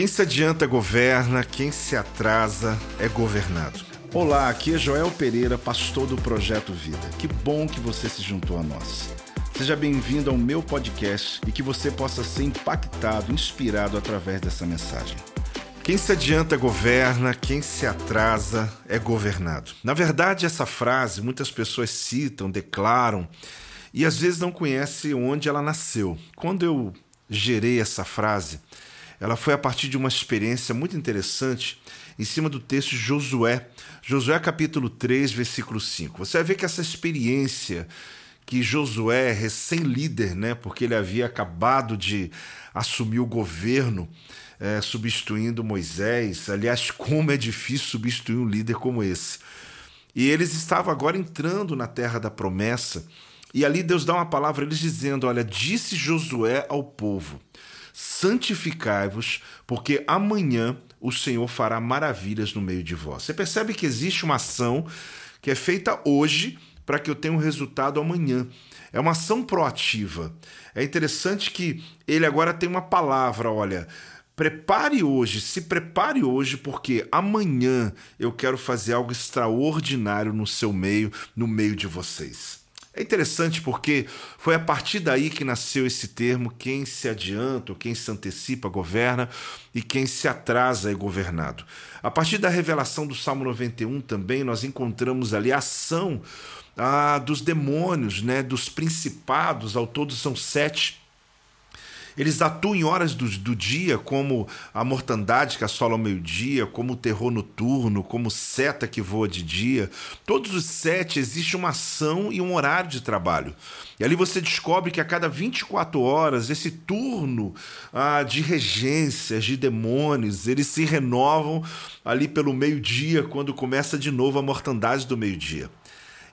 Quem se adianta governa, quem se atrasa é governado. Olá, aqui é Joel Pereira, pastor do Projeto Vida. Que bom que você se juntou a nós. Seja bem-vindo ao meu podcast e que você possa ser impactado, inspirado através dessa mensagem. Quem se adianta governa, quem se atrasa é governado. Na verdade, essa frase muitas pessoas citam, declaram e às vezes não conhecem onde ela nasceu. Quando eu gerei essa frase, ela foi a partir de uma experiência muito interessante em cima do texto de Josué. Josué capítulo 3, versículo 5. Você vai ver que essa experiência que Josué, recém-líder, né, porque ele havia acabado de assumir o governo, é, substituindo Moisés. Aliás, como é difícil substituir um líder como esse. E eles estavam agora entrando na terra da promessa. E ali Deus dá uma palavra, eles dizendo: Olha, disse Josué ao povo: santificai-vos, porque amanhã o Senhor fará maravilhas no meio de vós. Você percebe que existe uma ação que é feita hoje para que eu tenha um resultado amanhã. É uma ação proativa. É interessante que ele agora tem uma palavra, olha. Prepare hoje, se prepare hoje, porque amanhã eu quero fazer algo extraordinário no seu meio, no meio de vocês. É interessante porque foi a partir daí que nasceu esse termo: quem se adianta, quem se antecipa, governa, e quem se atrasa é governado. A partir da revelação do Salmo 91 também, nós encontramos ali a ação ah, dos demônios, né, dos principados, ao todo são sete eles atuam em horas do, do dia, como a mortandade que assola ao meio-dia, como o terror noturno, como seta que voa de dia. Todos os sete existe uma ação e um horário de trabalho. E ali você descobre que a cada 24 horas, esse turno ah, de regências, de demônios, eles se renovam ali pelo meio-dia, quando começa de novo a mortandade do meio-dia.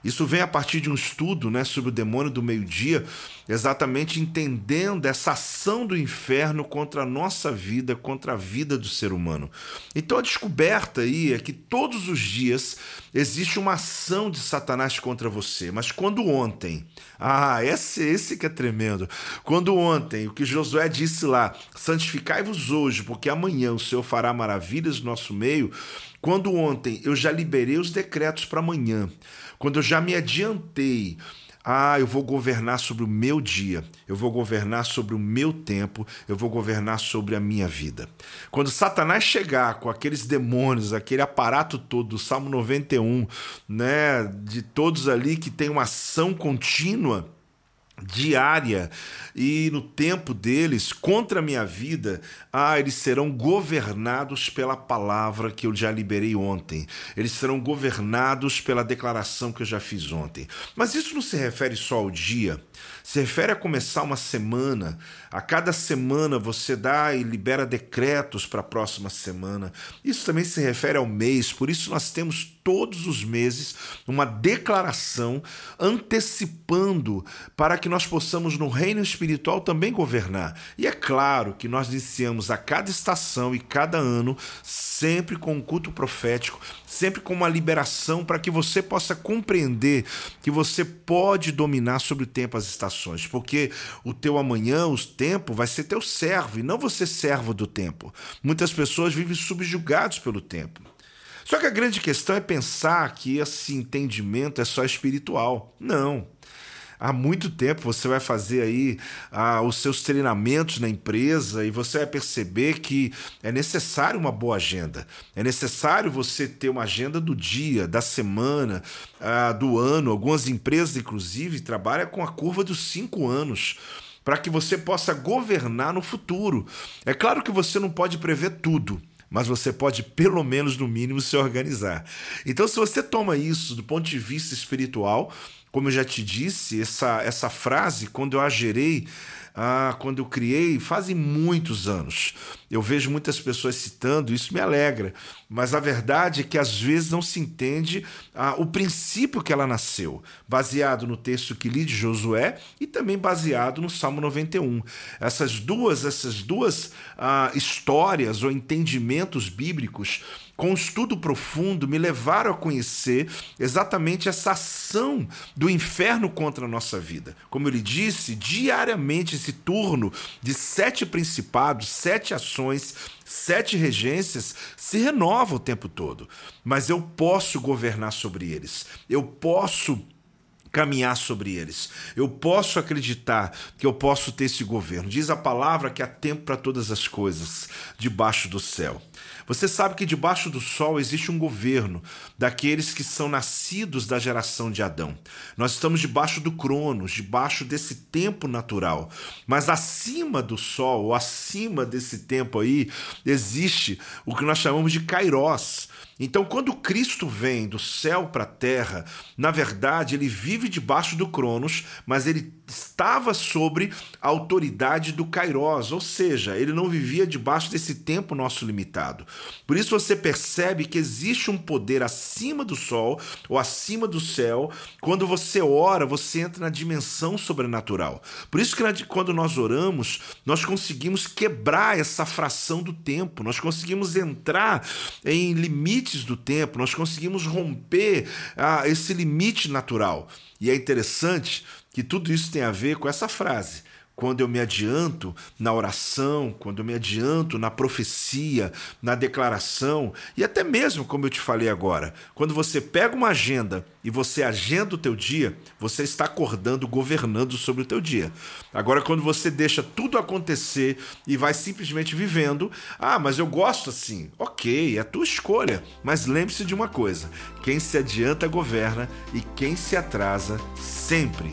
Isso vem a partir de um estudo né, sobre o demônio do meio-dia, exatamente entendendo essa ação do inferno contra a nossa vida, contra a vida do ser humano. Então a descoberta aí é que todos os dias existe uma ação de Satanás contra você, mas quando ontem, ah, esse, esse que é tremendo, quando ontem, o que Josué disse lá, santificai-vos hoje, porque amanhã o Senhor fará maravilhas no nosso meio, quando ontem eu já liberei os decretos para amanhã, quando eu já me adiantei, ah, eu vou governar sobre o meu dia, eu vou governar sobre o meu tempo, eu vou governar sobre a minha vida. Quando Satanás chegar com aqueles demônios, aquele aparato todo do Salmo 91, né, de todos ali que tem uma ação contínua, diária e no tempo deles contra a minha vida, ah, eles serão governados pela palavra que eu já liberei ontem. Eles serão governados pela declaração que eu já fiz ontem. Mas isso não se refere só ao dia, se refere a começar uma semana. A cada semana você dá e libera decretos para a próxima semana. Isso também se refere ao mês, por isso nós temos todos os meses uma declaração antecipando para que nós possamos no reino espiritual também governar. E é claro que nós iniciamos a cada estação e cada ano sempre com um culto profético, sempre com uma liberação para que você possa compreender que você pode dominar sobre o tempo as estações, porque o teu amanhã, o tempo vai ser teu servo e não você servo do tempo. Muitas pessoas vivem subjugados pelo tempo. Só que a grande questão é pensar que esse entendimento é só espiritual. Não. Há muito tempo você vai fazer aí ah, os seus treinamentos na empresa e você vai perceber que é necessário uma boa agenda. É necessário você ter uma agenda do dia, da semana, ah, do ano. Algumas empresas, inclusive, trabalham com a curva dos cinco anos para que você possa governar no futuro. É claro que você não pode prever tudo mas você pode, pelo menos no mínimo, se organizar. Então, se você toma isso do ponto de vista espiritual, como eu já te disse, essa, essa frase, quando eu a gerei, ah, quando eu criei, fazem muitos anos. Eu vejo muitas pessoas citando, isso me alegra, mas a verdade é que às vezes não se entende ah, o princípio que ela nasceu, baseado no texto que li de Josué e também baseado no Salmo 91. Essas duas, essas duas ah, histórias ou entendimentos bíblicos com um estudo profundo, me levaram a conhecer exatamente essa ação do inferno contra a nossa vida. Como eu lhe disse, diariamente esse turno de sete principados, sete ações, sete regências se renova o tempo todo. Mas eu posso governar sobre eles. Eu posso caminhar sobre eles. Eu posso acreditar que eu posso ter esse governo. Diz a palavra que há tempo para todas as coisas debaixo do céu. Você sabe que debaixo do sol existe um governo daqueles que são nascidos da geração de Adão. Nós estamos debaixo do Cronos, debaixo desse tempo natural. Mas acima do sol, ou acima desse tempo aí, existe o que nós chamamos de Kairos então, quando Cristo vem do céu para a terra, na verdade, ele vive debaixo do Cronos, mas ele estava sobre a autoridade do Kairos, ou seja, ele não vivia debaixo desse tempo nosso limitado. Por isso você percebe que existe um poder acima do sol ou acima do céu. Quando você ora, você entra na dimensão sobrenatural. Por isso que quando nós oramos, nós conseguimos quebrar essa fração do tempo, nós conseguimos entrar em limites do tempo, nós conseguimos romper ah, esse limite natural. E é interessante que tudo isso tem a ver com essa frase. Quando eu me adianto na oração, quando eu me adianto na profecia, na declaração, e até mesmo, como eu te falei agora, quando você pega uma agenda e você agenda o teu dia, você está acordando, governando sobre o teu dia. Agora, quando você deixa tudo acontecer e vai simplesmente vivendo, ah, mas eu gosto assim, ok, é a tua escolha. Mas lembre-se de uma coisa: quem se adianta governa e quem se atrasa sempre